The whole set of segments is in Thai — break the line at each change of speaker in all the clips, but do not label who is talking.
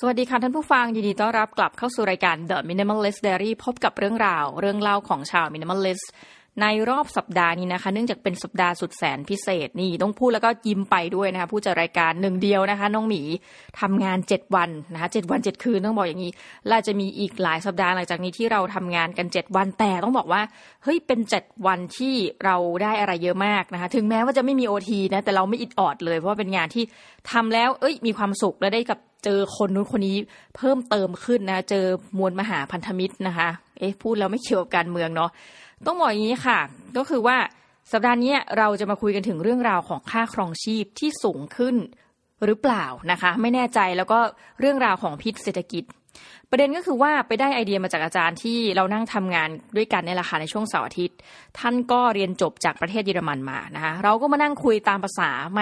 สวัสดีค่ะท่านผู้ฟังยินดีต้อนรับกลับเข้าสู่รายการ The Minimalist Diary พบกับเรื่องราว เรื่องเล่าของชาว Minimalist ในรอบสัปดาห์นี้นะคะ เนื่องจากเป็นสัปดาห์สุดแสนพิเศษนี่ต้องพูดแล้วก็ยิ้มไปด้วยนะคะผู้จัดรายการหนึ่งเดียวนะคะ น้องหมีทำงาน7วันนะคะ7วัน7คืนต้องบอกอย่างนี้เราจะมีอีกหลายสัปดาห์หลังจากนี้ที่เราทำงานกัน7วันแต่ต้องบอกว่าเฮ้ยเป็น7วันที่เราได้อะไรเยอะมากนะคะ ถึงแม้ว่าจะไม่มีโอทีนะแต่เราไม่อิดออดเลย เพราะว่าเป็นงานที่ทำแล้วเอ้ยมีความสุขและได้กับเจอคนนู้นคนนี้เพิ่มเติมขึ้นนะ เจอมวลมหาพันธมิตรนะคะ เอ๊ะพูดแล้วไม่เกี่ยวกับการเมืองเนาะ ต้องบอกอย่างนี้ค่ะ ก็คือว่าสัปดาห์นี้เราจะมาคุยกันถึงเรื่องราวของค่าครองชีพที่สูงขึ้นหรือเปล่านะคะ ไม่แน่ใจแล้วก็เรื่องราวของพิษเศรษฐกิจ ประเด็นก็คือว่าไปได้ไอเดียมาจากอาจารย์ที่เรานั่งทำงานด้วยกันในราคาในช่วงเสาร์อาทิตย์ ท่านก็เรียนจบจากประเทศเยอรมันมานะคะเราก็มานั่งคุยตามภาษาแหม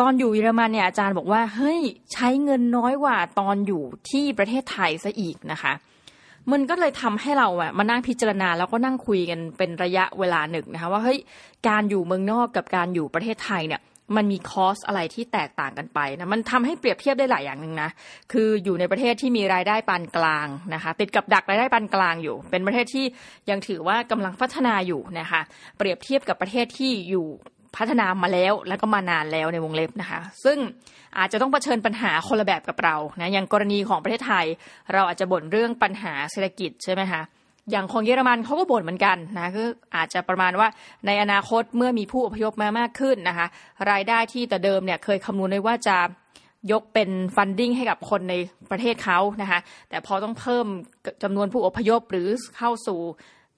ตอนอยู่เยอรมันเนี่ยอาจารย์บอกว่าเฮ้ยใช้เงินน้อยกว่าตอนอยู่ที่ประเทศไทยซะอีกนะคะ มันก็เลยทำให้เราอะมานั่งพิจารณาแล้วก็นั่งคุยกันเป็นระยะเวลาหนึ่งนะคะว่าเฮ้ยการอยู่เมืองนอกกับการอยู่ประเทศไทยเนี่ยมันมีคอสอะไรที่แตกต่างกันไปนะมันทำให้เปรียบเทียบได้หลายอย่างหนึ่งนะคืออยู่ในประเทศที่มีรายได้ปานกลางนะคะติดกับดักรายได้ปานกลางอยู่ เป็นประเทศที่ยังถือว่ากำลังพัฒนาอยู่นะคะเปรียบเทียบกับประเทศที่อยู่ พัฒนามาแล้วแล้วก็มานานแล้วในวงเล็บนะคะ ซึ่งอาจจะต้องเผชิญปัญหาคนละแบบกับเรานะอย่างกรณีของประเทศไทย เราอาจจะบ่นเรื่องปัญหาเศรษฐกิจใช่ไหมคะอย่างของเยอรมันเขาก็บ่นเหมือนกันนะคืออาจจะประมาณว่าในอนาคตเมื่อมีผู้อพยพมามากขึ้นนะคะ รายได้ที่แต่เดิมเนี่ยเคยคำนวณไว้ว่าจะยกเป็นฟันดิ้งให้กับคนในประเทศเขานะคะแต่พอต้องเพิ่มจำนวนผู้อพยพหรือเข้าสู่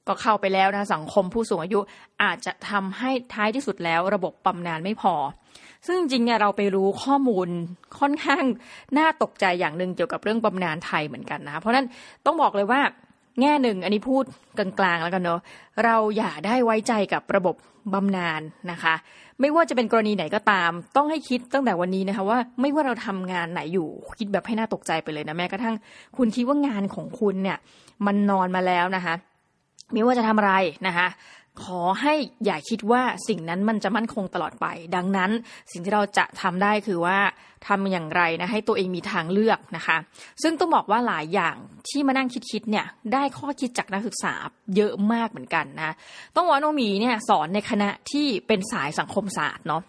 ก็เข้าไปแล้วนะสังคมผู้สูงอายุอาจจะทำให้ท้ายที่สุดแล้ว ระบบบำนาญไม่พอ ซึ่งจริงเนี่ยเราไปรู้ข้อมูลค่อนข้างน่าตกใจอย่างหนึ่งเกี่ยวกับเรื่องบำนาญไทยเหมือนกันนะ เพราะนั้นต้องบอกเลยว่าแง่หนึ่งอันนี้พูดกลางๆแล้วกันเนาะเราอย่าได้ไว้ใจกับระบบบำนาญนะคะ ไม่ว่าจะเป็นกรณีไหนก็ตาม ต้องให้คิดตั้งแต่วันนี้นะคะว่าไม่ว่าเราทำงานไหนอยู่คิดแบบให้น่าตกใจไปเลยนะแม้กระทั่งคุณคิดว่างานของคุณเนี่ยมันนอนมาแล้วนะคะ ไม่ว่าจะทำอะไรนะคะขอให้อย่าคิดว่าสิ่งนั้นมันจะมั่นคงตลอดไป ดังนั้นสิ่งที่เราจะทำได้คือว่าทำอย่างไรนะให้ตัวเองมีทางเลือกนะคะ ซึ่งต้องบอกว่าหลายอย่างที่มานั่งคิดๆเนี่ยได้ข้อคิดจากนักศึกษาเยอะมากเหมือนกันนะต้องว่าน้องมีเนี่ยสอนในคณะที่เป็นสายสังคมศาสตร์เนาะ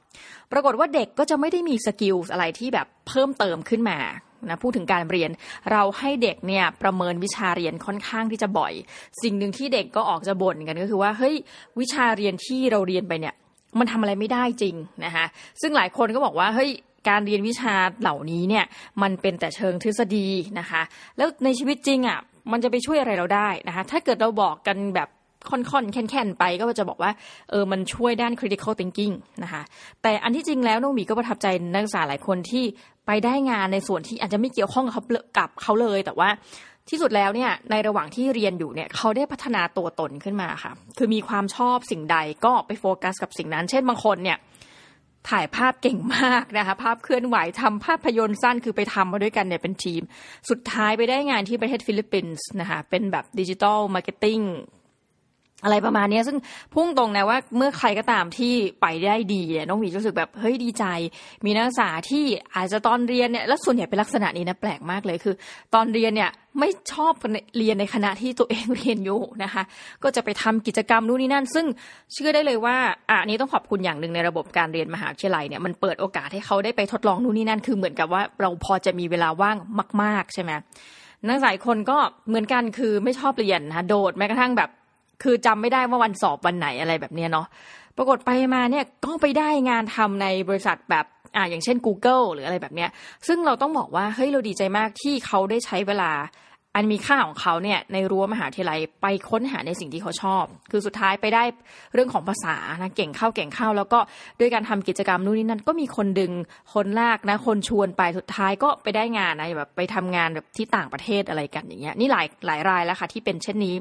ปรากฏว่าเด็กก็จะไม่ได้มี skill อะไรที่แบบเพิ่มเติมขึ้นมา นะพูดถึงการเรียนเราให้เด็กเนี่ยประเมินวิชาเรียนค่อนข้างที่จะบ่อย สิ่งหนึ่งที่เด็กก็ออกจะบ่นกันก็คือว่าเฮ้ยวิชาเรียนที่เราเรียนไปเนี่ยมันทำอะไรไม่ได้จริงนะคะซึ่งหลายคนก็บอกว่าเฮ้ยการเรียนวิชาเหล่านี้เนี่ยมันเป็นแต่เชิงทฤษฎีนะคะ แล้วในชีวิตจริงอะ่ะมันจะไปช่วยอะไรเราได้นะคะถ้าเกิดเราบอกกันแบบค่อนๆ แคะๆ ไปก็จะบอกว่าเออมันช่วยด้าน critical thinking นะคะแต่อันที่จริงแล้วน้องหมีก็ประทับใจนักศึกษาหลายคนที่ ไปได้งานในส่วนที่อาจจะไม่เกี่ยวข้องกับเขากับเขาเลย แต่ว่าที่สุดแล้วเนี่ยในระหว่างที่เรียนอยู่เนี่ยเขาได้พัฒนาตัวตนขึ้นมาค่ะ คือมีความชอบสิ่งใดก็ไปโฟกัสกับสิ่งนั้น เช่นบางคนเนี่ยถ่ายภาพเก่งมากนะคะภาพเคลื่อนไหวทำภาพยนตร์สั้นคือไปทำมาด้วยกันเนี่ยเป็นทีม สุดท้ายไปได้งานที่ประเทศฟิลิปปินส์นะคะเป็นแบบ digital marketing อะไรประมาณนี้ซึ่งพุ่งตรงนะว่าเมื่อใครก็ตามที่ไปได้ดีเนี่ยน้องหมีรู้สึกแบบเฮ้ยดีใจ มีนักศึกษาที่อาจจะตอนเรียนเนี่ยแล้วส่วนใหญ่เป็นลักษณะนี้นะแปลกมากเลยคือ ตอนเรียนเนี่ยไม่ชอบเรียนในคณะที่ตัวเองเรียนอยู่นะคะ ก็จะไปทำกิจกรรมนู่นนี่นั่น ซึ่งเชื่อได้เลยว่าอะนี้ต้องขอบคุณอย่างหนึ่งในระบบการเรียนมหาวิทยาลัยเนี่ยมันเปิดโอกาสให้เขาได้ไปทดลองนู่นนี่นั่น คือเหมือนกับว่าเราพอจะมีเวลาว่างมาก ๆ ใช่ไหมนักศึกษาคนก็เหมือนกันคือไม่ชอบเรียนนะโดดแม้กระทั่งแบบ คือจำไม่ได้ว่าวันสอบวันไหนอะไรแบบนี้เนาะปรากฏไปมาเนี่ยก็ไปได้งานทำในบริษัทแบบอ่าอย่างเช่น Google หรืออะไรแบบเนี้ย ซึ่งเราต้องบอกว่าเฮ้ยเราดีใจมากที่เขาได้ใช้เวลา อันมีค่าของเขาเนี่ยในรั้วมหาวิทยาลัยไปค้นหาในสิ่งที่เขาชอบ คือสุดท้ายไปได้เรื่องของภาษานะเก่งเข้าเก่งเข้า แล้วก็ด้วยการทำกิจกรรมนู่นนี่นั่นก็มีคนดึงคนลากนะ คนชวนไปสุดท้ายก็ไปได้งานนะแบบไปทำงานแบบที่ต่างประเทศอะไรกันอย่างเงี้ยนี่หลายหลายรายแล้วค่ะที่เป็นเช่นนี้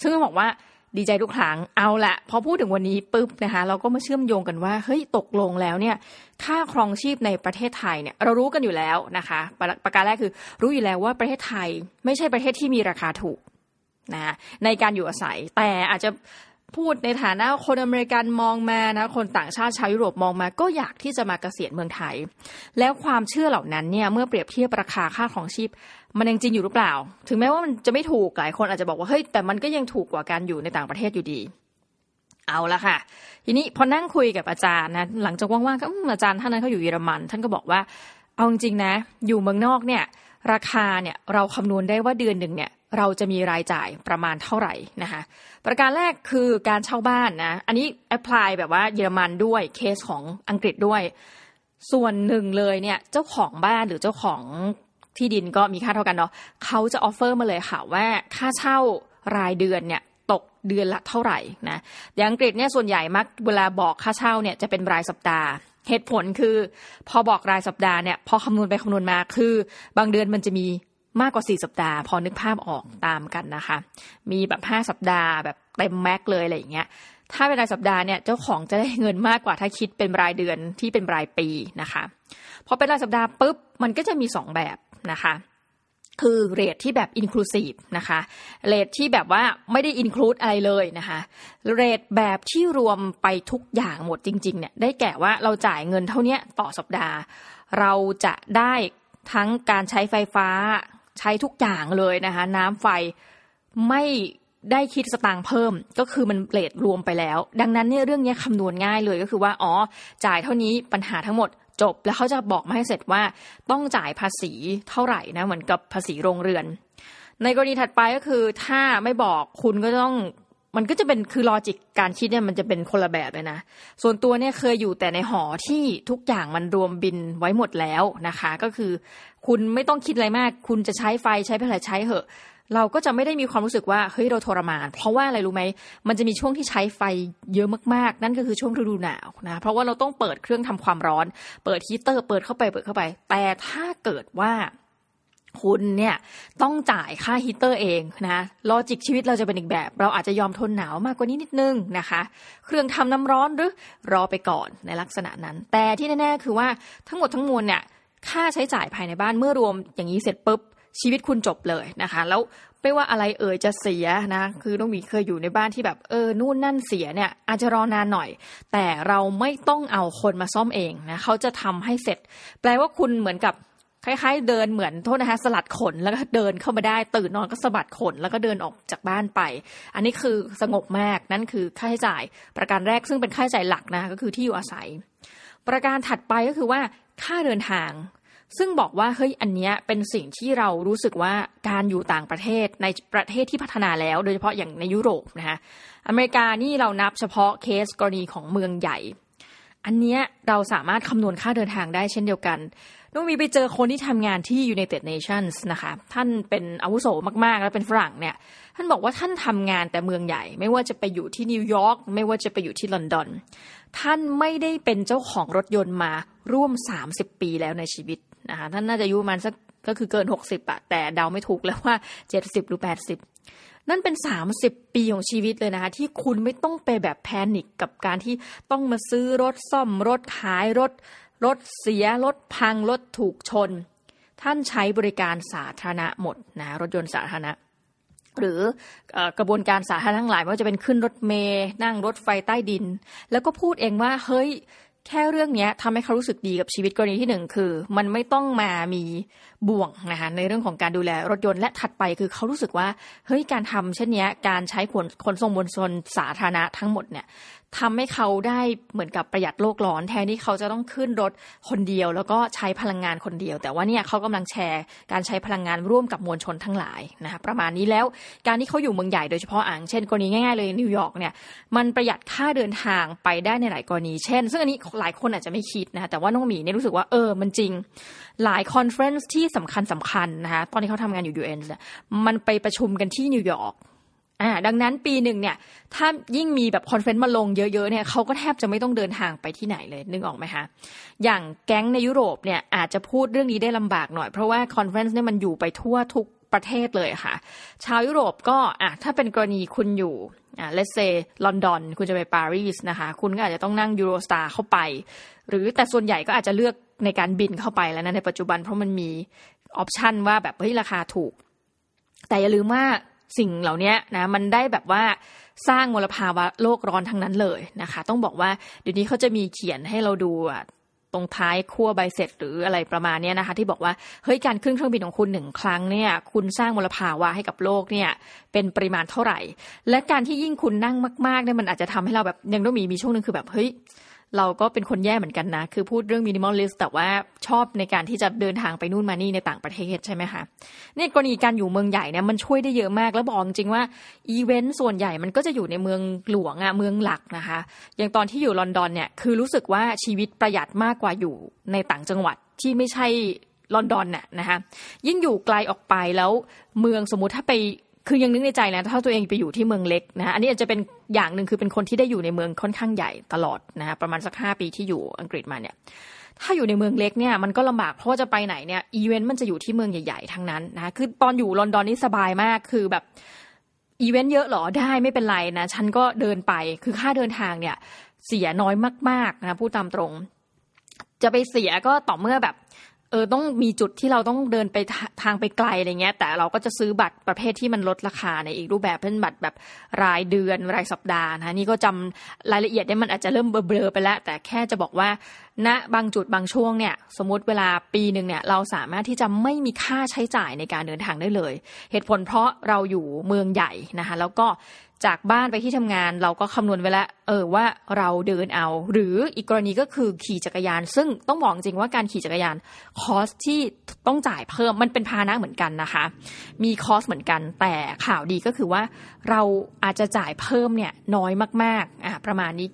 ซึ่งต้องบอกว่า ดีใจทุกครั้งเอาละพอพูดถึงวันนี้ปุ๊บนะคะเราก็มาเชื่อมโยงกันว่าเฮ้ยตกลงแล้วเนี่ยค่าครองชีพในประเทศไทยเนี่ยเรารู้กันอยู่แล้วนะคะประการแรกคือ รู้อยู่แล้วว่าประเทศไทยไม่ใช่ประเทศที่มีราคาถูกนะในการอยู่อาศัย แต่อาจจะ พูดในฐานะคนอเมริกันมองมานะคนต่างชาติชาวยุโรปมองมา ก็อยากที่จะมาเกษียณเมืองไทย แล้วความเชื่อเหล่านั้นเนี่ยเมื่อเปรียบเทียบราคาค่าของชีพ มันยังจริงอยู่หรือเปล่า ถึงแม้ว่ามันจะไม่ถูกหลายคนอาจจะบอกว่าเฮ้ยแต่มันก็ยังถูกกว่าการอยู่ในต่างประเทศอยู่ดีเอาละค่ะ ทีนี้พอนั่งคุยกับอาจารย์นะหลังจากว่างๆก็อาจารย์ท่านนั้นเขาอยู่เยอรมัน ท่านก็บอกว่า เอาจริงนะ อยู่เมืองนอกเนี่ย ราคาเนี่ยเราคำนวณได้ว่าเดือนหนึ่งเนี่ย เราจะมีรายจ่ายประมาณเท่าไหร่นะคะประการแรกคือการเช่าบ้านนะอันนี้แอพพลายแบบว่าเยอรมันด้วยเคสของอังกฤษด้วย ส่วนหนึ่งเลยเนี่ยเจ้าของบ้านหรือเจ้าของที่ดินก็มีค่าเท่ากันเนาะเขาจะ offer มาเลยค่ะว่าค่าเช่ารายเดือนเนี่ยตกเดือนละเท่าไหร่นะอย่างอังกฤษเนี่ยส่วนใหญ่มักเวลาบอกค่าเช่าเนี่ยจะเป็นรายสัปดาห์ เหตุผลคือ พอบอกรายสัปดาห์เนี่ยพอคำนวณไปคำนวณมาคือ บางเดือนมันจะมี มากกว่า 4 สัปดาห์ พอนึกภาพออกตามกันนะคะ มีแบบ 5 สัปดาห์แบบเต็ม max เลยอะไรอย่างเงี้ยถ้าเป็นรายสัปดาห์เนี่ยเจ้าของจะได้เงินมากกว่าถ้าคิดเป็นรายเดือนที่เป็นรายปีนะคะพอเป็นรายสัปดาห์ปุ๊บมันก็จะมี 2 แบบนะคะคือเรทที่แบบอินคลูซีฟนะคะเรทที่แบบว่าไม่ได้อินคลูดอะไรเลยนะคะเรทแบบที่รวมไปทุกอย่างหมดจริงๆเนี่ยได้แก่ว่าเราจ่ายเงินเท่านี้ต่อสัปดาห์ เราจะได้ทั้งการใช้ไฟฟ้า ใช้ทุกอย่างเลยนะคะ น้ำไฟไม่ได้คิดสตางค์เพิ่มก็คือมันเลทรวมไปแล้ว ดังนั้นเนี่ยเรื่องนี้คำนวณง่ายเลยก็คือว่าอ๋อจ่ายเท่านี้ปัญหาทั้งหมดจบ แล้วเขาจะบอกมาให้เสร็จว่าต้องจ่ายภาษีเท่าไหร่นะเหมือนกับภาษีโรงเรือน ในกรณีถัดไปก็คือถ้าไม่บอกคุณก็ต้อง มันก็จะเป็นคือลอจิกการคิดเนี่ยมันจะเป็นคนละแบบเลยนะ ส่วนตัวเนี่ยเคยอยู่แต่ในหอที่ทุกอย่างมันรวมบินไว้หมดแล้วนะคะ ก็คือคุณไม่ต้องคิดอะไรมาก คุณจะใช้ไฟใช้อะไรใช้เหอะ เราก็จะไม่ได้มีความรู้สึกว่าเฮ้ยเราทรมาน เพราะว่าอะไรรู้ไหมมันจะมีช่วงที่ใช้ไฟเยอะมากๆ นั่นก็คือช่วงฤดูหนาวนะเพราะว่าเราต้องเปิดเครื่องทำความร้อน เปิดฮีเตอร์ เปิดเข้าไปเปิดเข้าไป แต่ถ้าเกิดว่า คุณเนี่ยต้องจ่ายค่าฮีเตอร์เองนะ logic ชีวิตเราจะเป็นอีกแบบ เราอาจจะยอมทนหนาวมากกว่านี้นิดนึงนะคะ เครื่องทำน้ำร้อนหรือรอไปก่อนในลักษณะนั้น แต่ที่แน่ๆคือว่าทั้งหมดทั้งมวลเนี่ยค่าใช้จ่ายภายในบ้านเมื่อรวมอย่างนี้เสร็จปุ๊บชีวิตคุณจบเลยนะคะ แล้วไม่ว่าอะไรเอ่ยจะเสียนะ คือน้องมีเคยอยู่ในบ้านที่แบบเออนู่นนั่นเสียเนี่ย อาจจะรอนานหน่อย แต่เราไม่ต้องเอาคนมาซ่อมเองนะเขาจะทำให้เสร็จ แปลว่าคุณเหมือนกับ คล้ายๆ เดินเหมือนโทษนะคะสลัดขนแล้วก็เดินเข้ามาได้ ตื่นนอนก็สะบัดขนแล้วก็เดินออกจากบ้านไป อันนี้คือสงบมากนั่นคือค่าใช้จ่าย ประการแรกซึ่งเป็นค่าใช้จ่ายหลักนะก็คือที่อยู่อาศัย ประการถัดไปก็คือว่าค่าเดินทาง ซึ่งบอกว่าเฮ้ยอันนี้เป็นสิ่งที่เรารู้สึกว่าการอยู่ต่างประเทศในประเทศที่พัฒนาแล้ว โดยเฉพาะอย่างในยุโรปนะคะอเมริกานี่เรานับเฉพาะเคสกรณีของเมืองใหญ่ อันนี้เราสามารถคำนวณค่าเดินทางได้เช่นเดียวกันน้องมีไปเจอคนที่ทำงานที่ United Nations นะคะ ท่านเป็นอาวุโสมาก ๆ แล้วเป็นฝรั่งเนี่ย ท่านบอกว่าท่านทำงานแต่เมืองใหญ่ ไม่ว่าจะไปอยู่ที่นิวยอร์กไม่ว่าจะไปอยู่ที่ลอนดอน ท่านไม่ได้เป็นเจ้าของรถยนต์มาร่วม 30 ปีแล้วในชีวิตนะคะ ท่านน่าจะอายุประมาณสักก็คือเกิน 60อะแต่เดาไม่ถูกแล้วว่า 70 หรือ 80 นั่นเป็น 30 ปีของชีวิตเลยนะคะ ที่คุณไม่ต้องไปแบบแพนิคกับการที่ต้องมาซื้อรถซ่อมรถขายรถ รถเสีย รถพัง รถถูกชน ท่านใช้บริการสาธารณะหมดนะรถยนต์สาธารณะ หรือกระบวนการสาธารณะทั้งหลายไม่ว่าจะเป็นขึ้นรถเมย์นั่งรถไฟใต้ดิน แล้วก็พูดเองว่าเฮ้ย แค่เรื่องนี้ทำให้เขารู้สึกดีกับชีวิตกรณีที่หนึ่งคือ มันไม่ต้องมามีบ่วงนะคะในเรื่องของการดูแลรถยนต์และถัดไปคือเขารู้สึกว่าเฮ้ยการทำเช่นนี้การใช้ขนขนส่งมวลชนสาธารณะทั้งหมดเนี่ย ทำให้เขาได้เหมือนกับประหยัดโลกร้อนแทนที่เขาจะต้องขึ้นรถคนเดียว แล้วก็ใช้พลังงานคนเดียว แต่ว่าเนี่ยเขากำลังแชร์การใช้พลังงานร่วมกับมวลชนทั้งหลายนะคะประมาณนี้แล้วการที่เขาอยู่เมืองใหญ่โดยเฉพาะอย่างเช่นกรณีง่ายๆเลยนิวยอร์กเนี่ยมันประหยัดค่าเดินทางไปได้ในหลายกรณี เช่น ซึ่งอันนี้หลายคนอาจจะไม่คิดนะคะแต่ว่าน้องหมีเนี่ยรู้สึกว่าเออมันจริง หลาย conference ที่สำคัญสำคัญนะคะตอนที่เขาทำงานอยู่ UN มันไปประชุมกันที่นิวยอร์ก อ่าดังนั้นปีหนึ่งเนี่ย ถ้ายิ่งมีแบบ conference มาลงเยอะๆเนี่ยเขาก็แทบจะไม่ต้องเดินทางไปที่ไหนเลยนึกออกไหมคะอย่างแก๊งในยุโรปเนี่ยอาจจะพูดเรื่องนี้ได้ลำบากหน่อยเพราะว่าคอนเฟนต์เนี่ยมันอยู่ไปทั่วทุกประเทศเลยค่ะ ชาวยุโรปก็อะถ้าเป็นกรณีคุณอยู่อ่า let's say ลอนดอนคุณจะไปปารีสนะคะ คุณก็อาจจะต้องนั่งยูโรสตาร์เข้าไป หรือแต่ส่วนใหญ่ก็อาจจะเลือกในการบินเข้าไปแล้วนะในปัจจุบันเพราะมันมี option ว่าแบบเฮ้ยราคาถูก แต่อย่าลืมว่า สิ่งเหล่านี้นะมันได้แบบว่าสร้างมลภาวะโลกร้อนทั้งนั้นเลยนะคะ ต้องบอกว่าเดี๋ยวนี้เขาจะมีเขียนให้เราดูตรงท้ายขั้วใบเสร็จหรืออะไรประมาณนี้นะคะ ที่บอกว่าเฮ้ยการขึ้นเครื่องบินของคุณหนึ่งครั้งเนี่ยคุณสร้างมลภาวะให้กับโลกเนี่ยเป็นปริมาณเท่าไหร่ และการที่ยิ่งคุณนั่งมากๆเนี่ยมันอาจจะทำให้เราแบบยังต้องมีมีช่วงหนึ่งคือแบบเฮ้ย เราก็เป็นคนแย่เหมือนกันนะ คือพูดเรื่อง minimalist แต่ว่าชอบในการที่จะเดินทางไปนู่นมานี่ในต่างประเทศใช่ไหมคะเนี่ยกรณีการอยู่เมืองใหญ่เนี่ยมันช่วยได้เยอะมากแล้วบอกจริงว่าอีเวนต์ส่วนใหญ่มันก็จะอยู่ในเมืองหลวงอะเมืองหลักนะคะ อย่างตอนที่อยู่ลอนดอนเนี่ยคือรู้สึกว่าชีวิตประหยัดมากกว่าอยู่ในต่างจังหวัดที่ไม่ใช่ลอนดอนน่ะนะคะยิ่งอยู่ไกลออกไปแล้วเมืองสมมติถ้าไป คือยังนึกในใจนะถ้าตัวเองไปอยู่ที่เมืองเล็กนะอันนี้อาจจะเป็นอย่างหนึ่งคือเป็นคนที่ได้อยู่ในเมืองค่อนข้างใหญ่ตลอดนะประมาณสักห้าปีที่อยู่อังกฤษมาเนี่ยถ้าอยู่ในเมืองเล็กเนี่ยมันก็ลำบากเพราะว่าจะไปไหนเนี่ยอีเวนต์มันจะอยู่ที่เมืองใหญ่ๆทั้งนั้นนะคือตอนอยู่ลอนดอนนี่สบายมากคือแบบอีเวนต์เยอะหรอได้ไม่เป็นไรนะฉันก็เดินไปคือค่าเดินทางเนี่ยเสียน้อยมากๆนะพูดตามตรง จะไปเสียก็ต่อเมื่อแบบ เออต้องมีจุดที่เราต้องเดินไปทางไปไกลอะไรเงี้ย แต่เราก็จะซื้อบัตรประเภทที่มันลดราคาในอีกรูปแบบเป็นบัตรแบบรายเดือนรายสัปดาห์นะนี่ก็จำรายละเอียดเนี่ยมันอาจจะเริ่มเบลอไปแล้ว แต่แค่จะบอกว่าณนะบางจุดบางช่วงเนี่ย สมมติเวลาปีหนึ่งเนี่ย เราสามารถที่จะไม่มีค่าใช้จ่ายในการเดินทางได้เลย เหตุผลเพราะเราอยู่เมืองใหญ่นะคะแล้วก็ จากบ้านไปที่ทำงาน เราก็คำนวณไว้แล้วเออว่าเราเดินเอา หรืออีกกรณีก็คือขี่จักรยาน ซึ่งต้องบอกจริงว่าการขี่จักรยานคอสที่ต้องจ่ายเพิ่มมันเป็นพานะเหมือนกันนะคะ มีคอสเหมือนกัน แต่ข่าวดีก็คือว่าเราอาจจะจ่ายเพิ่มเนี่ยน้อยมากๆอะประมาณนี้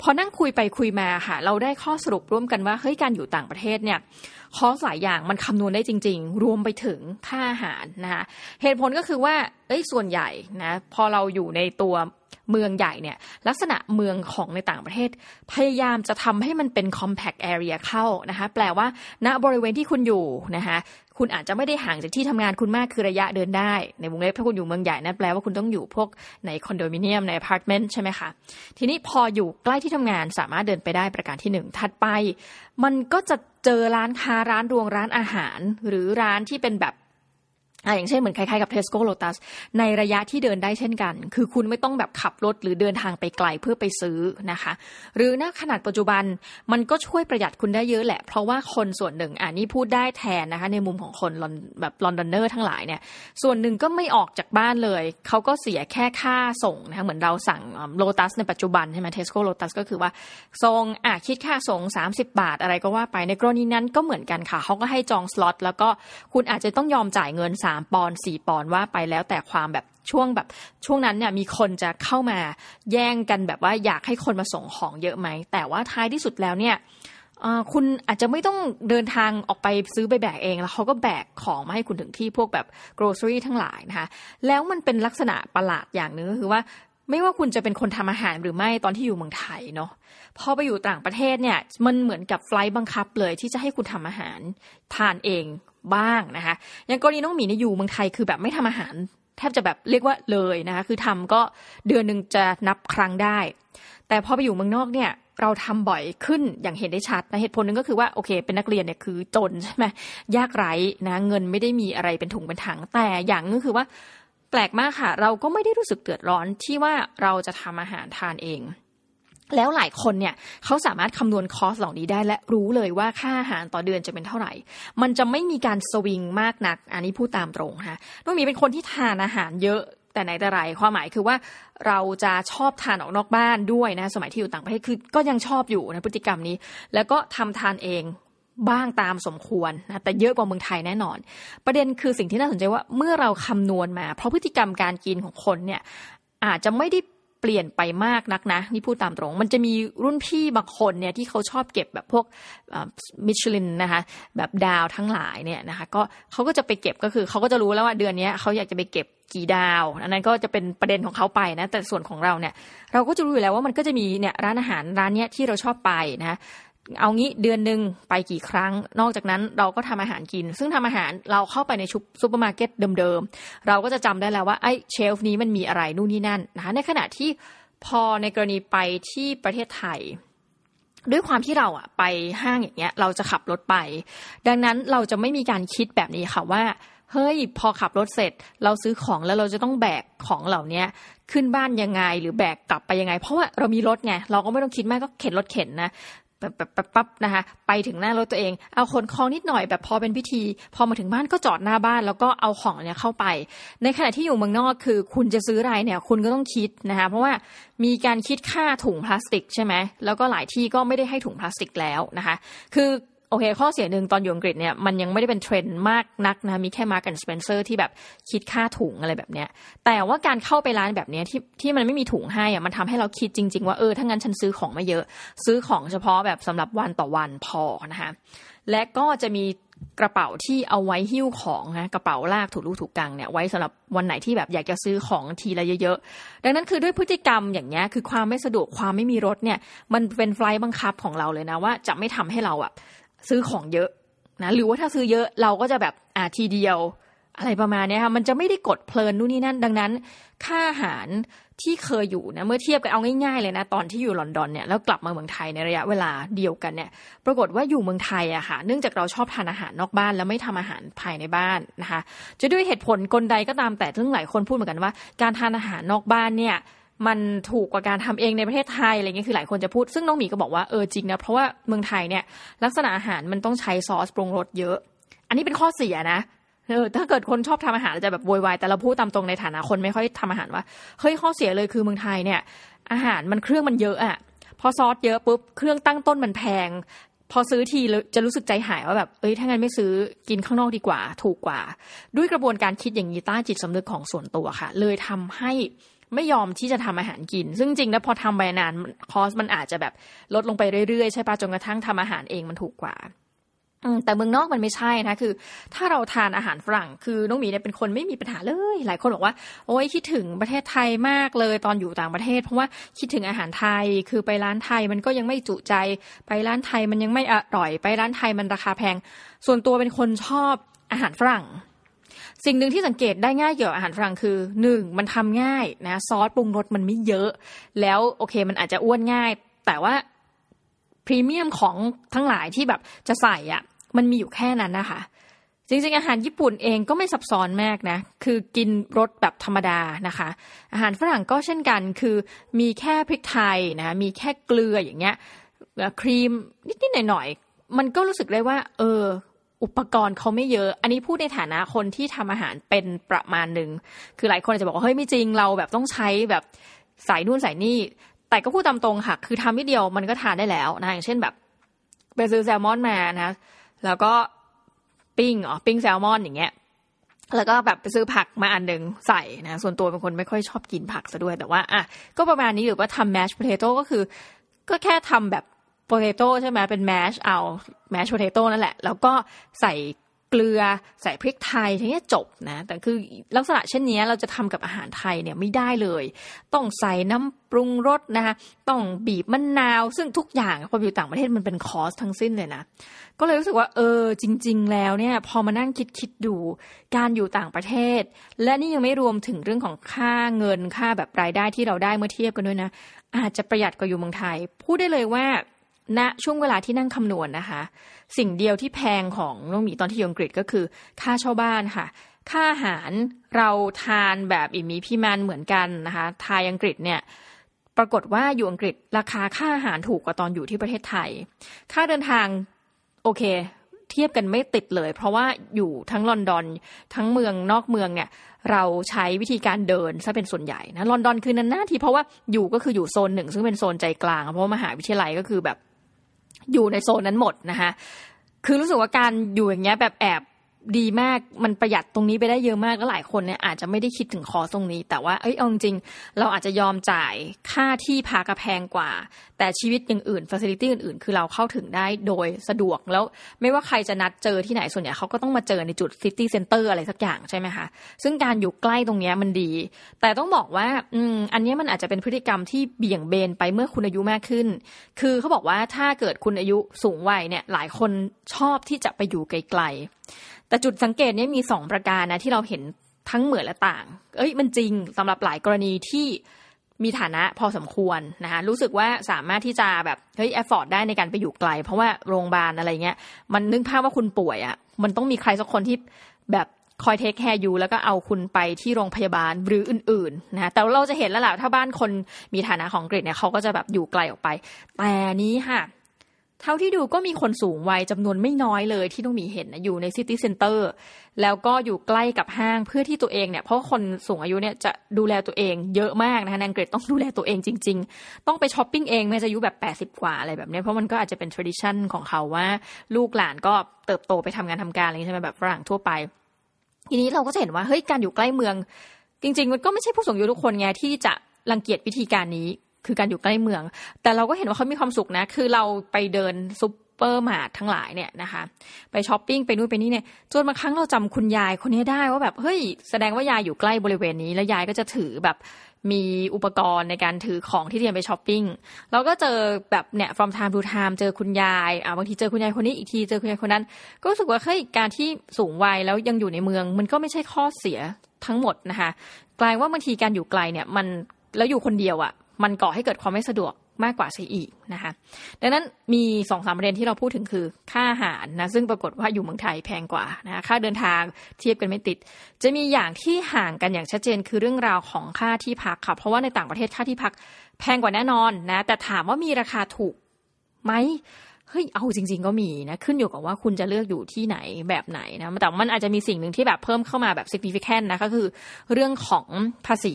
พอนั่งคุยไปคุยมาค่ะ เราได้ข้อสรุปร่วมกันว่าเฮ้ยการอยู่ต่างประเทศเนี่ย cost หลายอย่างมันคำนวณได้จริง ๆ รวมไปถึงค่าอาหารนะคะเหตุผลก็คือว่าเอ้ยส่วนใหญ่นะพอเราอยู่ในตัวเมืองใหญ่เนี่ยลักษณะเมืองของในต่างประเทศ พยายามจะทำให้มันเป็น compact area เข้านะคะแปลว่าณบริเวณที่คุณอยู่นะคะคุณอาจจะไม่ได้ห่างจากที่ทำงานคุณมากคือระยะเดินได้ ในวงเล็บถ้าคุณอยู่เมืองใหญ่นั่นแปลว่าคุณต้องอยู่พวกในคอนโดมิเนียมในอพาร์ตเมนต์ใช่ไหมคะ ทีนี้พออยู่ใกล้ที่ทำงานสามารถเดินไปได้ประการที่หนึ่งถัดไป มันก็จะ เจอร้านค้าร้านรวงร้านอาหาร หรือร้านที่เป็นแบบ อย่างเช่นเหมือนคล้ายๆกับ Tesco Lotus ในระยะที่เดินได้เช่นกัน คือคุณไม่ต้องแบบขับรถหรือเดินทางไปไกลเพื่อไปซื้อนะคะ หรือณขนาดปัจจุบันมันก็ช่วยประหยัดคุณได้เยอะแหละ เพราะว่าคนส่วนหนึ่งอ่านี่พูดได้แทนนะคะ ในมุมของคนแบบลอนดอนเนอร์ทั้งหลายเนี่ยส่วนหนึ่งก็ไม่ออกจากบ้านเลยเขาก็เสียแค่ค่าส่งนะคะเหมือนเราสั่งโลตัสในปัจจุบันใช่ไหมเทสโก้โลตัสก็คือว่าส่งอะคิดค่าส่ง 30 บาทอะไรก็ว่าไปในกรณีนั้นก็เหมือนกันค่ะเขาก็ให้จองสล็อตแล้วก็คุณอาจจะต้องยอมจ่ายเงินามปอนสี่ปอนว่าไปแล้วแต่ความแบบช่วงแบบช่วงนั้นเนี่ยมีคนจะเข้ามาแย่งกันแบบว่าอยากให้คนมาส่งของเยอะไหม แต่ว่าท้ายที่สุดแล้วเนี่ยคุณอาจจะไม่ต้องเดินทางออกไปซื้อไปแบกเอง แล้วเขาก็แบกของมาให้คุณถึงที่พวกแบบ grocery ทั้งหลายนะคะ แล้วมันเป็นลักษณะประหลาดอย่างหนึ่งก็คือว่า ไม่ว่าคุณจะเป็นคนทำอาหารหรือไม่ตอนที่อยู่เมืองไทยเนาะพอไปอยู่ต่างประเทศเนี่ยมันเหมือนกับไฟล์บังคับเลยที่จะให้คุณทำอาหารทานเอง บ้างนะคะอย่างกรณีน้องหมีเนี่ยอยู่เมืองไทยคือแบบไม่ทำอาหาร แทบจะแบบเรียกว่าเลยนะคะคือทำก็เดือนหนึ่งจะนับครั้งได้ แต่พอไปอยู่เมืองนอกเนี่ยเราทำบ่อยขึ้นอย่างเห็นได้ชัดนะเหตุผลหนึ่งก็คือว่าโอเค เป็นนักเรียนเนี่ยคือจนใช่ไหมยากไร้นะเงินไม่ได้มีอะไรเป็นถุงเป็นถังแต่อย่างนึงคือว่าแปลกมากค่ะ เราก็ไม่ได้รู้สึกเดือดร้อนที่ว่าเราจะทำอาหารทานเอง แล้วหลายคนเนี่ยเขาสามารถคำนวณคอสเหล่านี้ได้และรู้เลยว่าค่าอาหารต่อเดือนจะเป็นเท่าไหร่ มันจะไม่มีการสวิงมากนัก อันนี้พูดตามตรงค่ะน้องมีเป็นคนที่ทานอาหารเยอะแต่ไหนแต่ไรความหมายคือว่าเราจะชอบทานออกนอกบ้านด้วยนะสมัยที่อยู่ต่างประเทศคือก็ยังชอบอยู่นะพฤติกรรมนี้ แล้วก็ทำทานเองบ้างตามสมควรนะแต่เยอะกว่าเมืองไทยแน่นอน ประเด็นคือสิ่งที่น่าสนใจว่าเมื่อเราคำนวณมา เพราะพฤติกรรมการกินของคนเนี่ยอาจจะไม่ได้ เปลี่ยนไปมากนักนะนี่พูดตามตรง มันจะมีรุ่นพี่บางคนเนี่ยที่เขาชอบเก็บแบบพวกมิชลินนะคะแบบดาวทั้งหลายเนี่ยนะคะก็เขาก็จะไปเก็บก็คือเขาก็จะรู้แล้วว่าเดือนนี้เขาอยากจะไปเก็บกี่ดาว อันนั้นก็จะเป็นประเด็นของเขาไปนะแต่ส่วนของเราเนี่ยเราก็จะรู้อยู่แล้วว่ามันก็จะมีเนี่ยร้านอาหารร้านเนี้ยที่เราชอบไปนะ เอางี้เดือนหนึ่งไปกี่ครั้ง นอกจากนั้นเราก็ทำอาหารกิน ซึ่งทำอาหารเราเข้าไปในชุปซูเปอร์มาร์เก็ตเดิมๆ เราก็จะจำได้แล้วว่าไอ้ shelf นี้มันมีอะไรนู่นนี่นั่นนะคะในขณะที่พอในกรณีไปที่ประเทศไทย ด้วยความที่เราอะไปห้างอย่างเงี้ย เราจะขับรถไป ดังนั้นเราจะไม่มีการคิดแบบนี้ค่ะว่าเฮ้ยพอขับรถเสร็จเราซื้อของแล้วเราจะต้องแบกของเหล่านี้ขึ้นบ้านยังไงหรือแบกกลับไปยังไง เพราะว่าเรามีรถไงเราก็ไม่ต้องคิดมากก็เข็นรถเข็นนะ แบบแบบปั๊บนะคะไปถึงหน้ารถตัวเอง เอาขนของนิดหน่อยแบบพอเป็นพิธี พอมาถึงบ้านก็จอดหน้าบ้าน แล้วก็เอาของเนี่ยเข้าไป ในขณะที่อยู่เมืองนอกคือ คุณจะซื้ออะไรเนี่ย คุณก็ต้องคิดนะคะเพราะว่ามีการคิดค่าถุงพลาสติกใช่ไหมแล้วก็หลายที่ก็ไม่ได้ให้ถุงพลาสติกแล้วนะคะ คือ โอเค ข้อเสียหนึ่งตอนอยู่อังกฤษเนี่ยมันยังไม่ได้เป็นเทรนด์มากนักนะมีแค่ Marks and Spencer ที่แบบคิดค่าถุงอะไรแบบเนี้ยแต่ว่าการเข้าไปร้านแบบเนี้ยที่ที่มันไม่มีถุงให้อะมันทำให้เราคิดจริง ๆ ว่าเออถ้างั้นฉันซื้อของมาเยอะ ซื้อของเฉพาะแบบสำหรับวันต่อวันพอนะคะและก็จะมีกระเป๋าที่เอาไว้หิ้วของนะกระเป๋าลากถูกลูกถูกกังเนี่ยไว้สำหรับวันไหนที่แบบอยากจะซื้อของทีละเยอะๆ ดังนั้นคือด้วยพฤติกรรมอย่างเงี้ยคือความไม่สะดวกความไม่มีรถเนี่ยมันเป็นไฟล์บังคับของเราเลยนะว่าจะไม่ทำให้เราอะ ซื้อของเยอะนะหรือว่าถ้าซื้อเยอะเราก็จะแบบอ่าทีเดียว อะไรประมาณนี้ค่ะมันจะไม่ได้กดเพลินนู่นนี่นั่น ดังนั้น ค่าอาหารที่เคยอยู่นะเมื่อเทียบกันเอาง่ายๆเลยนะตอนที่อยู่ลอนดอนเนี่ยแล้วกลับมาเมืองไทยในระยะเวลาเดียวกันเนี่ยปรากฏว่าอยู่เมืองไทยอะค่ะเนื่องจากเราชอบทานอาหารนอกบ้าน แล้วไม่ทำอาหารภายในบ้านนะคะจะด้วยเหตุผลกลใดก็ตามแต่ซึ่งหลายคนพูดเหมือนกันว่า การทานอาหารนอกบ้านเนี่ย มันถูกกว่าการทำเองในประเทศไทยอะไรเงี้ยคือหลายคนจะพูดซึ่งน้องหมีก็บอกว่าเออจริงนะเพราะว่าเมืองไทยเนี่ยลักษณะอาหารมันต้องใช้ซอสปรุงรสเยอะ อันนี้เป็นข้อเสียนะเออถ้าเกิดคนชอบทำอาหารจะแบบโวยวายแต่เราพูดตามตรงในฐานะคนไม่ค่อยทำอาหารว่าเฮ้ยข้อเสียเลยคือเมืองไทยเนี่ย อาหารมันเครื่องมันเยอะอะพอซอสเยอะปุ๊บเครื่องตั้งต้นมันแพง พอซื้อทีจะรู้สึกใจหายว่าแบบเอ้ยถ้างั้นไม่ซื้อกินข้างนอกดีกว่า ถูกกว่า ด้วยกระบวนการคิดอย่างนี้ต้าจิตสำนึกของส่วนตัวค่ะ เลยทำให้ ไม่ยอมที่จะทำอาหารกิน ซึ่งจริงแล้วพอทำไปนานคอสมันอาจจะแบบลดลงไปเรื่อยๆ ใช่ปะจนกระทั่งทำอาหารเองมันถูกกว่าแต่เมืองนอกมันไม่ใช่นะคือ ถ้าเราทานอาหารฝรั่ง คือน้องหมีเนี่ยเป็นคนไม่มีปัญหาเลย หลายคนบอกว่า โอ้ยคิดถึงประเทศไทยมากเลยตอนอยู่ต่างประเทศ เพราะว่าคิดถึงอาหารไทยคือไปร้านไทยมันก็ยังไม่จุใจ ไปร้านไทยมันยังไม่อร่อย ไปร้านไทยมันราคาแพง ส่วนตัวเป็นคนชอบอาหารฝรั่ง สิ่งหนึ่งที่สังเกตได้ง่ายเกี่ยวกับอาหารฝรั่งคือหนึ่งมันทำง่ายนะซอสปรุงรสมันไม่เยอะ แล้วโอเคมันอาจจะอ้วนง่าย แต่ว่าพรีเมียมของทั้งหลายที่แบบจะใส่อะมันมีอยู่แค่นั้นนะคะจริงๆอาหารญี่ปุ่นเองก็ไม่ซับซ้อนมากนะ คือกินรสแบบธรรมดานะคะ อาหารฝรั่งก็เช่นกัน คือมีแค่พริกไทยนะ มีแค่เกลืออย่างเงี้ย ครีมนิดๆหน่อยๆ มันก็รู้สึกได้ว่า เออ อุปกรณ์เขาไม่เยอะ อันนี้พูดในฐานะคนที่ทำอาหารเป็นประมาณหนึ่ง คือหลายคนอาจจะบอกว่าเฮ้ยไม่จริงเราแบบต้องใช้แบบใส่นู่นใส่นี่ แต่ก็พูดตามตรงค่ะ คือทำนิดเดียวมันก็ทานได้แล้วนะ อย่างเช่นแบบไปซื้อแซลมอนมานะ แล้วก็ปิ้งอ๋อปิ้งแซลมอนอย่างเงี้ย แล้วก็แบบไปซื้อผักมาอันหนึ่งใส่นะ ส่วนตัวเป็นคนไม่ค่อยชอบกินผักซะด้วย แต่ว่าอะก็ประมาณนี้หรือว่าทำ mashed potato ก็คือ ก็แค่ทำแบบ potato ใช่ไหมเป็น mash เอา mashed potato นั่นแหละ แล้วก็ใส่เกลือใส่พริกไทยทีนี้จบนะ แต่คือลักษณะเช่นนี้เราจะทำกับอาหารไทยเนี่ยไม่ได้เลย ต้องใส่น้ำปรุงรสนะคะต้องบีบมะนนาว ซึ่งทุกอย่างพออยู่ต่างประเทศมันเป็นคอสทั้งสิ้นเลยนะก็เลยรู้สึกว่าเออจริง ๆ แล้วเนี่ยพอมานั่งคิดคิดดูการอยู่ต่างประเทศ และนี่ยังไม่รวมถึงเรื่องของค่าเงินค่าแบบรายได้ที่เราได้เมื่อเทียบกันด้วยนะ อาจจะประหยัดกว่าอยู่เมืองไทย พูดได้เลยว่า ณช่วงเวลาที่นั่งคำนวณนนะคะ สิ่งเดียวที่แพงของน้องหมีตอนที่อยู่อังกฤษก็คือ ค่าเช่าบ้านค่ะ ค่าอาหารเราทานแบบอิมีพี่มันเหมือนกันนะคะไทยอังกฤษเนี่ยปรากฏว่าอยู่อังกฤษราคาค่าอาหารถูกกว่าตอนอยู่ที่ประเทศไทย ค่าเดินทางโอเค เทียบกันไม่ติดเลย เพราะว่าอยู่ทั้งลอนดอนทั้งเมืองนอกเมืองเนี่ยเราใช้วิธีการเดินซะเป็นส่วนใหญ่นะลอนดอนคือนันหน้าทีเพราะว่าอยู่ก็คืออยู่โซนหนึ่งซึ่งเป็นโซนใจกลาง เพราะว่ามหาวิทยาลัยก็คือแบบ อยู่ในโซนนั้นหมดนะคะคือรู้สึกว่าการอยู่อย่างเงี้ยแบบแอบ ดีมากมันประหยัดตรงนี้ไปได้เยอะมากแล้วหลายคนเนี่ยอาจจะไม่ได้คิดถึงคอตรงนี้ แต่ว่าเอ้ยเอาจริงเราอาจจะยอมจ่ายค่าที่พักแพงกว่า แต่ชีวิตอย่างอื่น facility อื่นๆ คือเราเข้าถึงได้โดยสะดวกแล้วไม่ว่าใครจะนัดเจอที่ไหนส่วนใหญ่เขาก็ต้องมาเจอในจุด city center อะไรสักอย่างใช่ไหมคะซึ่งการอยู่ใกล้ตรงนี้มันดี แต่ต้องบอกว่าอืมอันนี้มันอาจจะเป็นพฤติกรรมที่เบี่ยงเบนไปเมื่อคุณอายุมากขึ้น คือเขาบอกว่าถ้าเกิดคุณอายุสูงวัยเนี่ยหลายคนชอบที่จะไปอยู่ไกลๆ แต่จุดสังเกตนี้มีสองประการนะที่เราเห็นทั้งเหมือนและต่าง เอ้ยมันจริงสำหรับหลายกรณีที่มีฐานะพอสมควรนะคะรู้สึกว่าสามารถที่จะแบบเฮ้ย afford ได้ในการไปอยู่ไกล เพราะว่าโรงพยาบาลอะไรเงี้ย มันนึกภาพว่าคุณป่วยอะ่ะ มันต้องมีใครสักคนที่แบบคอย take care อยู่แล้วก็เอาคุณไปที่โรงพยาบาลหรืออื่นๆนะแต่เราจะเห็นแล้วแหละถ้าบ้านคนมีฐานะของอังกฤษเนี่ยเขาก็จะแบบอยู่ไกลออกไป แต่นี้ค่ะ เท่าที่ดูก็มีคนสูงวัยจำนวนไม่น้อยเลยที่ต้องมีเห็นนะอยู่ใน city center แล้วก็อยู่ใกล้กับห้างเพื่อที่ตัวเองเนี่ย เพราะคนสูงอายุเนี่ยจะดูแลตัวเองเยอะมากนะคะคนอังกฤษต้องดูแลตัวเองจริง ๆ ต้องไปช้อปปิ้งเองแม้จะอายุแบบ 80 กว่าอะไรแบบนี้เพราะมันก็อาจจะเป็น tradition ของเขาว่า ลูกหลานก็เติบโตไปทำงานทำการอะไรใช่ไหมแบบฝรั่งทั่วไป ทีนี้เราก็จะเห็นว่าเฮ้ยการอยู่ใกล้เมือง จริง ๆ มันก็ไม่ใช่ผู้สูงอายุทุกคนไงที่จะรังเกียจวิธีการนี้ คือการอยู่ใกล้เมือง แต่เราก็เห็นว่าเขามีความสุขนะ คือเราไปเดินซุปเปอร์มาร์ททั้งหลายเนี่ยนะคะ ไปช้อปปิ้งไปนู่นไปนี่เนี่ย จนบางครั้งเราจำคุณยายคนนี้ได้ว่าแบบ เฮ้ย แสดงว่ายายอยู่ใกล้บริเวณนี้ แล้วยายก็จะถือแบบมีอุปกรณ์ในการถือของที่เตรียมไปช้อปปิ้ง เราก็เจอแบบเนี่ย from time to time เจอคุณยาย อ่าบางทีเจอคุณยายคนนี้อีกทีเจอคุณยายคนนั้น ก็รู้สึกว่าเฮ้ยการที่สูงวัยแล้วยังอยู่ในเมือง มันก็ไม่ใช่ข้อเสียทั้งหมดนะคะ กลายว่าบางทีการอยู่ไกลเนี่ยมันแล้วอยู่คนเดียวอะ่ะ มันก่อให้เกิดความไม่สะดวกมากกว่าใช่อีกนะคะดังนั้นมีสองสามประเด็นที่เราพูดถึงคือค่าอาหารนะซึ่งปรากฏว่าอยู่เมืองไทยแพงกว่านะคะค่าเดินทางเทียบกันไม่ติด จะมีอย่างที่ห่างกันอย่างชัดเจนคือเรื่องราวของค่าที่พักค่ะเพราะว่าในต่างประเทศค่าที่พักแพงกว่าแน่นอนนะแต่ถามว่ามีราคาถูกไหมเฮ้ย เอาจริง ๆ ก็มีนะ ขึ้นอยู่กับว่าคุณจะเลือกอยู่ที่ไหนแบบไหนนะ แต่มันอาจจะมีสิ่งหนึ่งที่แบบเพิ่มเข้ามาแบบ significant นะก็คือเรื่องของภาษี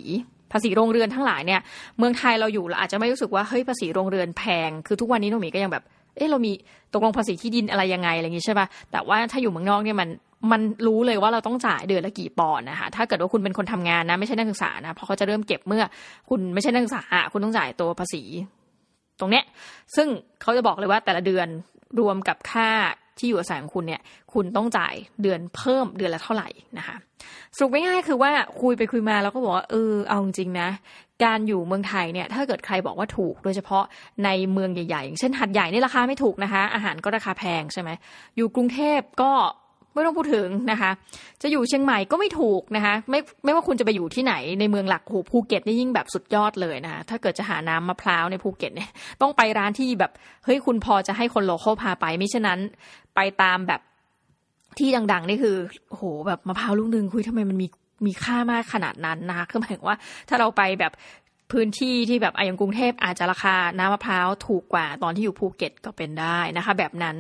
ภาษีโรงเรือนทั้งหลายเนี่ยเมืองไทยเราอยู่เราอาจจะไม่รู้สึกว่าเฮ้ยภาษีโรงเรือนแพง คือทุกวันนี้น้องหมีก็ยังแบบเออเรามีตกลงภาษีที่ดินอะไรยังไงอะไรอย่างงี้ใช่ป่ะแต่ว่าถ้าอยู่เมืองนอกเนี่ยมันมันรู้เลยว่าเราต้องจ่ายเดือนละกี่ปอนด์นะคะถ้าเกิดว่าคุณเป็นคนทำงานนะไม่ใช่นักศึกษานะเพราะเขาจะเริ่มเก็บเมื่อ คุณไม่ใช่นักศึกษาคุณต้องจ่ายตัวภาษี ตรงเนี้ยซึ่งเขาจะบอกเลยว่าแต่ละเดือนรวมกับค่า ที่อยู่อาศัยของคุณเนี่ย คุณต้องจ่ายเดือนเพิ่มเดือนละเท่าไหร่นะคะสรุปง่ายๆคือว่าคุยไปคุยมาแล้วก็บอกว่าเออเอาจริงนะ การอยู่เมืองไทยเนี่ย ถ้าเกิดใครบอกว่าถูก โดยเฉพาะในเมืองใหญ่ๆอย่างเช่นหาดใหญ่นี่ราคาไม่ถูกนะคะ อาหารก็ราคาแพงใช่ไหมอยู่กรุงเทพก็ ไม่ต้องพูดถึงนะคะ จะอยู่เชียงใหม่ก็ไม่ถูกนะคะไม่ไม่ว่าคุณจะไปอยู่ที่ไหนในเมืองหลักโหภูเก็ตนี่ยิ่งแบบสุดยอดเลยนะคะถ้าเกิดจะหาน้ำมะพร้าวในภูเก็ตเนี่ยต้องไปร้านที่แบบเฮ้ยคุณพอจะให้คน local พาไปไมิฉะนั้น ไปตามแบบที่ดัง ๆ นี่คือโหแบบมะพร้าวลูกนึงคุยทำไมมันมีมีค่ามากขนาดนั้นนะคะคือหมายว่าถ้าเราไปแบบพื้นที่ที่แบบอย่างกรุงเทพอาจจะราคาน้ำมะพร้าวถูกกว่าตอนที่อยู่ภูเก็ตก็เป็นได้นะคะ แบบนั้น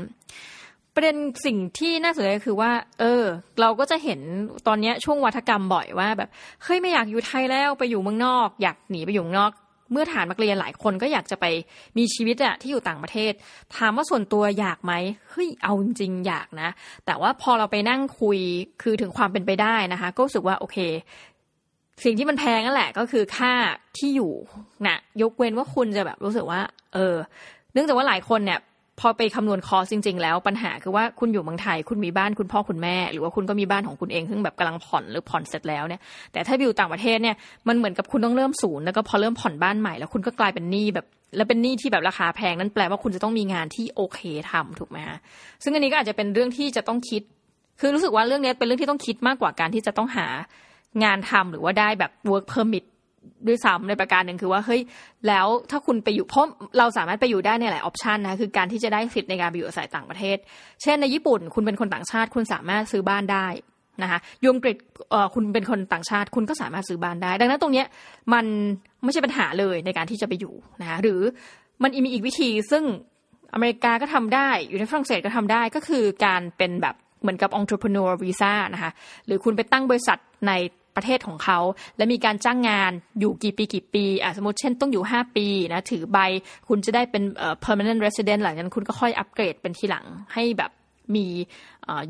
ประเด็นสิ่งที่น่าสนใจคือว่า เออ เราก็จะเห็นตอนนี้ช่วงวัฒกรรมบ่อยว่าแบบเฮ้ยไม่อยากอยู่ไทยแล้วไปอยู่เมืองนอก อยากหนีไปอยู่เมืองนอก เมื่อฐานนักเรียนหลายคนก็อยากจะไปมีชีวิตอะที่อยู่ต่างประเทศ ถามว่าส่วนตัวอยากไหมเฮ้ยเอาจริงอยากนะ แต่ว่าพอเราไปนั่งคุยคือถึงความเป็นไปได้นะคะ ก็รู้สึกว่าโอเค สิ่งที่มันแพงนั่นแหละ ก็คือค่าที่อยู่นะยกเว้นว่าคุณจะแบบรู้สึกว่า เออ เนื่องจากว่าหลายคนเนี่ย พอไปคำนวณคอจริง ๆ แล้วปัญหาคือว่าคุณอยู่เมืองไทย คุณมีบ้านคุณพ่อคุณแม่ หรือว่าคุณก็มีบ้านของคุณเองซึ่งแบบกำลังผ่อนหรือผ่อนเสร็จแล้วเนี่ยแต่ถ้าอยู่ต่างประเทศเนี่ยมันเหมือนกับคุณต้องเริ่มศูนย์แล้วก็พอเริ่มผ่อนบ้านใหม่แล้วคุณก็กลายเป็นหนี้แบบแล้วเป็นหนี้ที่แบบราคาแพงนั่นแปลว่าคุณจะต้องมีงานที่โอเคทำถูกไหมฮะซึ่งอันนี้ก็อาจจะเป็นเรื่องที่จะต้องคิด คือรู้สึกว่าเรื่องนี้เป็นเรื่องที่ต้องคิดมากกว่าการที่จะต้องหางานทำหรือว่าได้แบบ work permit ด้วยซ้ำในประการหนึ่งคือว่าเฮ้ยแล้วถ้าคุณไปอยู่เพราะเราสามารถไปอยู่ได้ในหลายออปชันนะคือการที่จะได้สิทธิ์ในการไปอยู่อาศัยต่างประเทศ เช่นในญี่ปุ่น คุณเป็นคนต่างชาติ คุณสามารถซื้อบ้านได้นะคะยูอังกฤษคุณเป็นคนต่างชาติ คุณก็สามารถซื้อบ้านได้ ดังนั้นตรงนี้มันไม่ใช่ปัญหาเลยในการที่จะไปอยู่นะคะหรือมันมีอีกวิธีซึ่งอเมริกาก็ทำได้ อยู่ในฝรั่งเศสก็ทำได้ก็คือการเป็นแบบเหมือนกับ entrepreneur visa นะคะหรือคุณไปตั้งบริษัทใน ประเทศของเขา และมีการจ้างงานอยู่กี่ปีกี่ปีอะสมมติเช่นต้องอยู่ 5 ปีนะถือใบ คุณจะได้เป็นเอ่อ permanent resident หลังจากนั้นคุณก็ค่อยอัปเกรดเป็นทีหลังให้แบบมี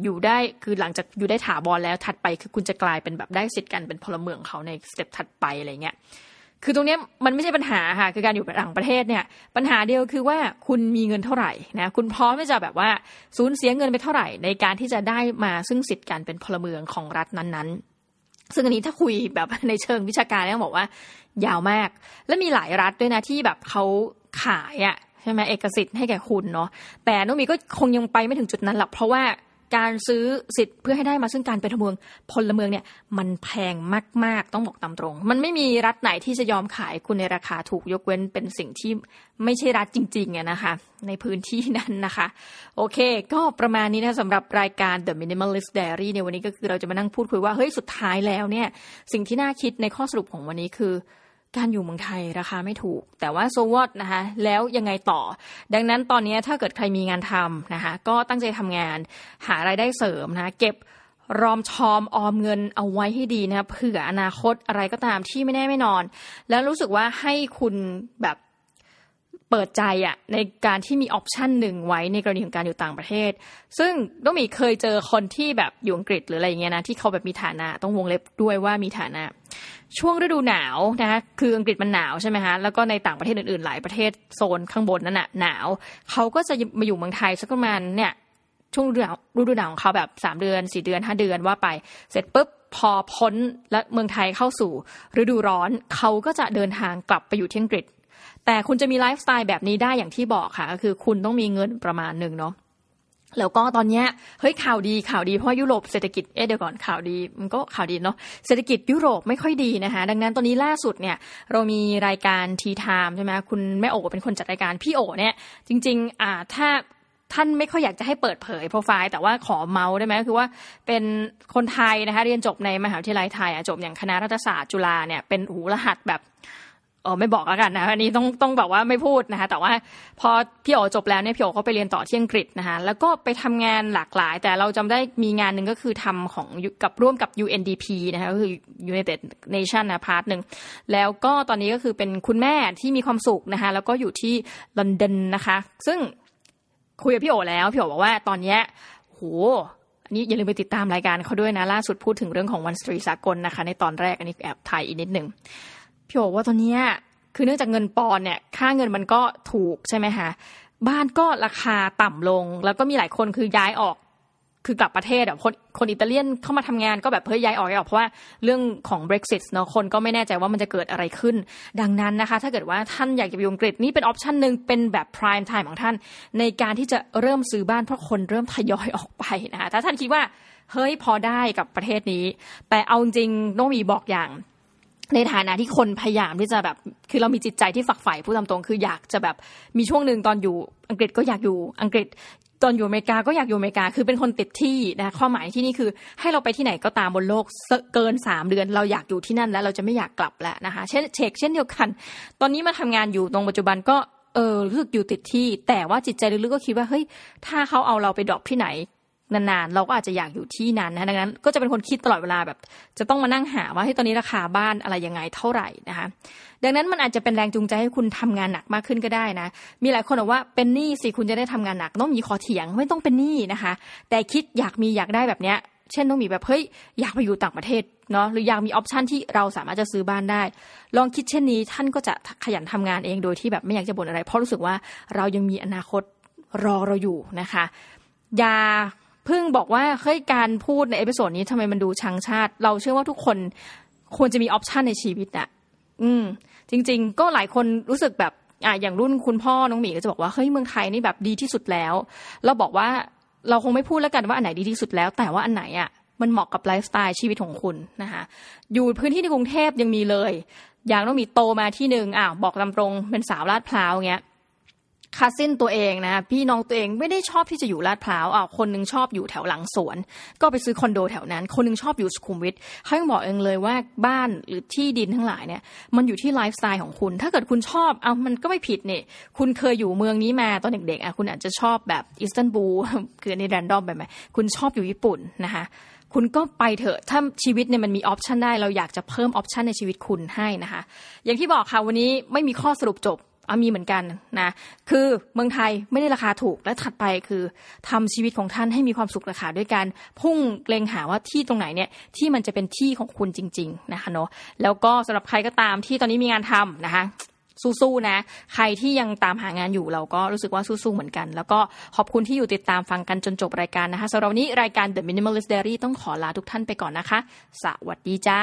อยู่ได้คือหลังจากอยู่ได้ถาวรแล้วถัดไปคือคุณจะกลายเป็นแบบได้สิทธิ์กันเป็นพลเมืองเขาในสเต็ปถัดไปอะไรเงี้ยคือตรงนี้มันไม่ใช่ปัญหาค่ะคือการอยู่ต่างประเทศเนี่ยปัญหาเดียวคือว่าคุณมีเงินเท่าไหร่นะคุณพร้อมที่จะแบบว่าสูญเสียเงินไปเท่าไหร่ ในการที่จะได้มาซึ่งสิทธิ์การเป็นพลเมืองของรัฐนั้นๆ ซึ่งอันนี้ถ้าคุยแบบในเชิงวิชาการต้องบอกว่า ยาวมาก และมีหลายรัฐด้วยนะที่แบบเขาขายอะใช่ไหมเอกสิทธิ์ให้แก่คุณเนาะแต่น้องมีก็คงยังไปไม่ถึงจุดนั้นหรอกเพราะว่า การซื้อสิทธิ์เพื่อให้ได้มาซึ่งการเป็นพลเมืองพลเมืองเนี่ยมันแพงมาก ๆ ต้องบอกตามตรง มันไม่มีรัฐไหนที่จะยอมขายคุณในราคาถูกยกเว้นเป็นสิ่งที่ไม่ใช่รัฐจริงๆนะคะ ในพื้นที่นั้นนะคะ โอเค ก็ประมาณนี้นะสำหรับรายการ The Minimalist Diary ในวันนี้ก็คือเราจะมานั่งพูดคุยว่าเฮ้ยสุดท้ายแล้วเนี่ยสิ่งที่น่าคิดในข้อสรุปของวันนี้คือ การอยู่เมืองไทยราคาไม่ถูก แต่ว่าโซวอตนะคะแล้วยังไงต่อ ดังนั้นตอนนี้ถ้าเกิดใครมีงานทำนะคะก็ตั้งใจทำงาน หารายได้เสริมนะเก็บรอมชอมออมเงินเอาไว้ให้ดีนะเผื่ออนาคตอะไรก็ตามที่ไม่แน่ไม่นอน แล้วรู้สึกว่าให้คุณแบบเปิดใจอะในการที่มีออปชันหนึ่งไว้ในกรณีของการอยู่ต่างประเทศ ซึ่งต้องมีเคยเจอคนที่แบบอยู่อังกฤษหรืออะไรอย่างเงี้ยนะที่เขาแบบมีฐานะต้องวงเล็บด้วยว่ามีฐานะ ช่วงฤดูหนาวนะคะคืออังกฤษมันหนาวใช่ไหมคะแล้วก็ในต่างประเทศอื่นๆ หลายประเทศโซนข้างบนนั่นน่ะหนาวเขาก็จะมาอยู่เมืองไทยสักประมาณเนี่ยช่วงฤดูหนาวฤดูหนาวของเขาแบบสามเดือนสี่เดือนห้าเดือนว่าไปเสร็จปุ๊บพอพ้นและเมืองไทยเข้าสู่ ฤดูร้อนเขาก็จะเดินทางกลับไปอยู่ที่อังกฤษ แต่คุณจะมีไลฟ์สไตล์แบบนี้ได้อย่างที่บอกค่ะก็คือคุณต้องมีเงินประมาณหนึ่งเนาะ แล้วก็ตอนนี้เฮ้ยข่าวดีข่าวดีเพราะยุโรปเศรษฐกิจเอ๊ะเดี๋ยวก่อนข่าวดีมันก็ข่าวดีเนาะเศรษฐกิจยุโรปไม่ค่อยดีนะคะ ดังนั้นตอนนี้ล่าสุดเนี่ยเรามีรายการทีไทม์ใช่ไหมคุณแม่โอเป็นคนจัดรายการพี่โอเนี่ยจริงๆอ่าถ้าท่านไม่ค่อยอยากจะให้เปิดเผยโปรไฟล์แต่ว่าขอเมาส์ได้ไหมคือว่าเป็นคนไทยนะคะเรียนจบในมหาวิทยาลัยไทยจบอย่างคณะรัฐศาสตร์จุฬาเนี่ยเป็นหูรหัสแบบ เออไม่บอกแล้วกันนะอันนี้ต้องต้องแบบว่าไม่พูดนะคะแต่ว่าพอพี่โอจบแล้วเนี่ยพี่โอก็ไปเรียนต่อที่อังกฤษนะคะแล้วก็ไปทำงานหลากหลาย แต่เราจำได้มีงานหนึ่งก็คือทำของกับร่วมกับ UNDP นะคะก็คือ United Nation นะ part หนึ่งแล้วก็ตอนนี้ก็คือเป็นคุณแม่ที่มีความสุขนะคะแล้วก็อยู่ที่ลอนดอนนะคะ ซึ่งคุยกับพี่โอแล้วพี่โอบอกว่าตอนนี้โหอันนี้อย่าลืมไปติดตามรายการเขาด้วยนะ ล่าสุดพูดถึงเรื่องของวันสตรีสากลนะคะ ในตอนแรกอันนี้แอบขายอีกนิดหนึ่ง พี่โอว่าตอนนี้คือเนื่องจากเงินปอนด์เนี่ยค่าเงินมันก็ถูกใช่ไหมคะบ้านก็ราคาต่ำลง แล้วก็มีหลายคนคือย้ายออก คือกลับประเทศอะคนคนอิตาเลียนเข้ามาทำงานก็แบบเพื่อย้ายออกย้ายออกเพราะว่าเรื่องของ Brexit เนาะคนก็ไม่แน่ใจว่ามันจะเกิดอะไรขึ้น ดังนั้นนะคะ ถ้าเกิดว่าท่านอยากจะไปอยู่อังกฤษนี่เป็นออปชันหนึ่งเป็นแบบ prime time ของท่าน ในการที่จะเริ่มซื้อบ้านเพราะคนเริ่มทยอยออกไปนะคะถ้าท่านคิดว่าเฮ้ยพอได้กับประเทศนี้ แต่เอาจริงต้องมีบอกอย่าง ในฐานะที่คนพยายามที่จะแบบ คือเรามีจิตใจที่ฝักใฝ่ผู้ทำตรง คืออยากจะแบบมีช่วงหนึ่งตอนอยู่อังกฤษก็อยากอยู่อังกฤษตอนอยู่อเมริกาก็อยากอยู่อเมริกาคือเป็นคนติดที่นะข้อหมายที่นี่คือให้เราไปที่ไหนก็ตามบนโลกเกินสามเดือน เราอยากอยู่ที่นั่นแล้วเราจะไม่อยากกลับแล้วนะคะ เช่นเชกเช่นเดียวกัน ตอนนี้มาทำงานอยู่ตรงปัจจุบันก็เออรู้สึกอยู่ติดที่ แต่ว่าจิตใจลึกๆก็คิดว่าเฮ้ยถ้าเขาเอาเราไปดรอปที่ไหน นานๆ เราก็อาจจะอยากอยู่ที่นั้นนะดังนั้น ก็จะเป็นคนคิดตลอดเวลาแบบ จะต้องมานั่งหาว่าให้ตอนนี้ราคาบ้านอะไรยังไงเท่าไหร่นะคะดังนั้นมันอาจจะเป็นแรงจูงใจให้คุณทำงานหนักมากขึ้นก็ได้นะ มีหลายคนบอกว่าเป็นหนี้สิคุณจะได้ทำงานหนักน้องหมีขอเถียงไม่ต้องเป็นหนี้นะคะ แต่คิดอยากมีอยากได้แบบเนี้ยเช่นต้องมีแบบเฮ้ยอยากไปอยู่ต่างประเทศเนาะหรืออยากมี option ที่เราสามารถจะซื้อบ้านได้ ลองคิดเช่นนี้ท่านก็จะขยันทำงานเองโดยที่แบบไม่อยากจะบ่นอะไร เพราะรู้สึกว่าเรายังมีอนาคตรอเราอยู่นะคะ อย่า เพิ่งบอกว่าเฮ้ยการพูดใน episode นี้ทำไมมันดูชังชาติ เราเชื่อว่าทุกคนควรจะมี option ในชีวิตอะอืม จริง ๆ ก็หลายคนรู้สึกแบบอ่าอย่างรุ่นคุณพ่อน้องหมีก็จะบอกว่าเฮ้ยเมืองไทยนี่แบบดีที่สุดแล้ว เราบอกว่าเราคงไม่พูดแล้วกันว่าอันไหนดีที่สุดแล้ว แต่ว่าอันไหนอะมันเหมาะกับไลฟ์สไตล์ชีวิตของคุณนะคะอยู่พื้นที่ในกรุงเทพยังมีเลย อย่างน้องหมีโตมาที่หนึ่งอ้าวบอกตามตรงเป็นสาวลาดพร้าวเงี้ย cousin ตัวเองนะพี่น้องตัวเองไม่ได้ชอบที่จะอยู่ลาดพร้าวอ่าคนนึงชอบอยู่แถวหลังสวน ก็ไปซื้อคอนโดแถวนั้น คนนึงชอบอยู่สุขุมวิทเขาบอกเองเลยว่าบ้านหรือที่ดินทั้งหลายเนี่ยมันอยู่ที่ไลฟ์สไตล์ของคุณ ถ้าเกิดคุณชอบเอามันก็ไม่ผิดเนี่ยคุณเคยอยู่เมืองนี้มาตอนเด็กๆอะคุณอาจจะชอบแบบอิสตันบูลคืออัน random ไปไหมคุณชอบอยู่ญี่ปุ่นนะคะคุณก็ไปเถอะ ถ้าชีวิตเนี่ยมันมี option ได้ เราอยากจะเพิ่ม option ในชีวิตคุณให้นะคะ อย่างที่บอกค่ะวันนี้ไม่มีข้อสรุปจบ อามีเหมือนกันนะคือเมืองไทยไม่ได้ราคาถูกและถัดไปคือทำชีวิตของท่านให้มีความสุขราคาด้วยการพุ่งเล็งหาว่าที่ตรงไหนเนี่ยที่มันจะเป็นที่ของคุณจริง ๆนะคะเนาะแล้วก็สำหรับใครก็ตามที่ตอนนี้มีงานทำนะคะสู้ๆนะ ใครที่ยังตามหางานอยู่เราก็รู้สึกว่าสู้ๆเหมือนกัน แล้วก็ขอบคุณที่อยู่ติดตามฟังกันจนจบรายการนะคะสำหรับวันนี้รายการ The Minimalist Diary ต้องขอลาทุกท่านไปก่อนนะคะ สวัสดีจ้า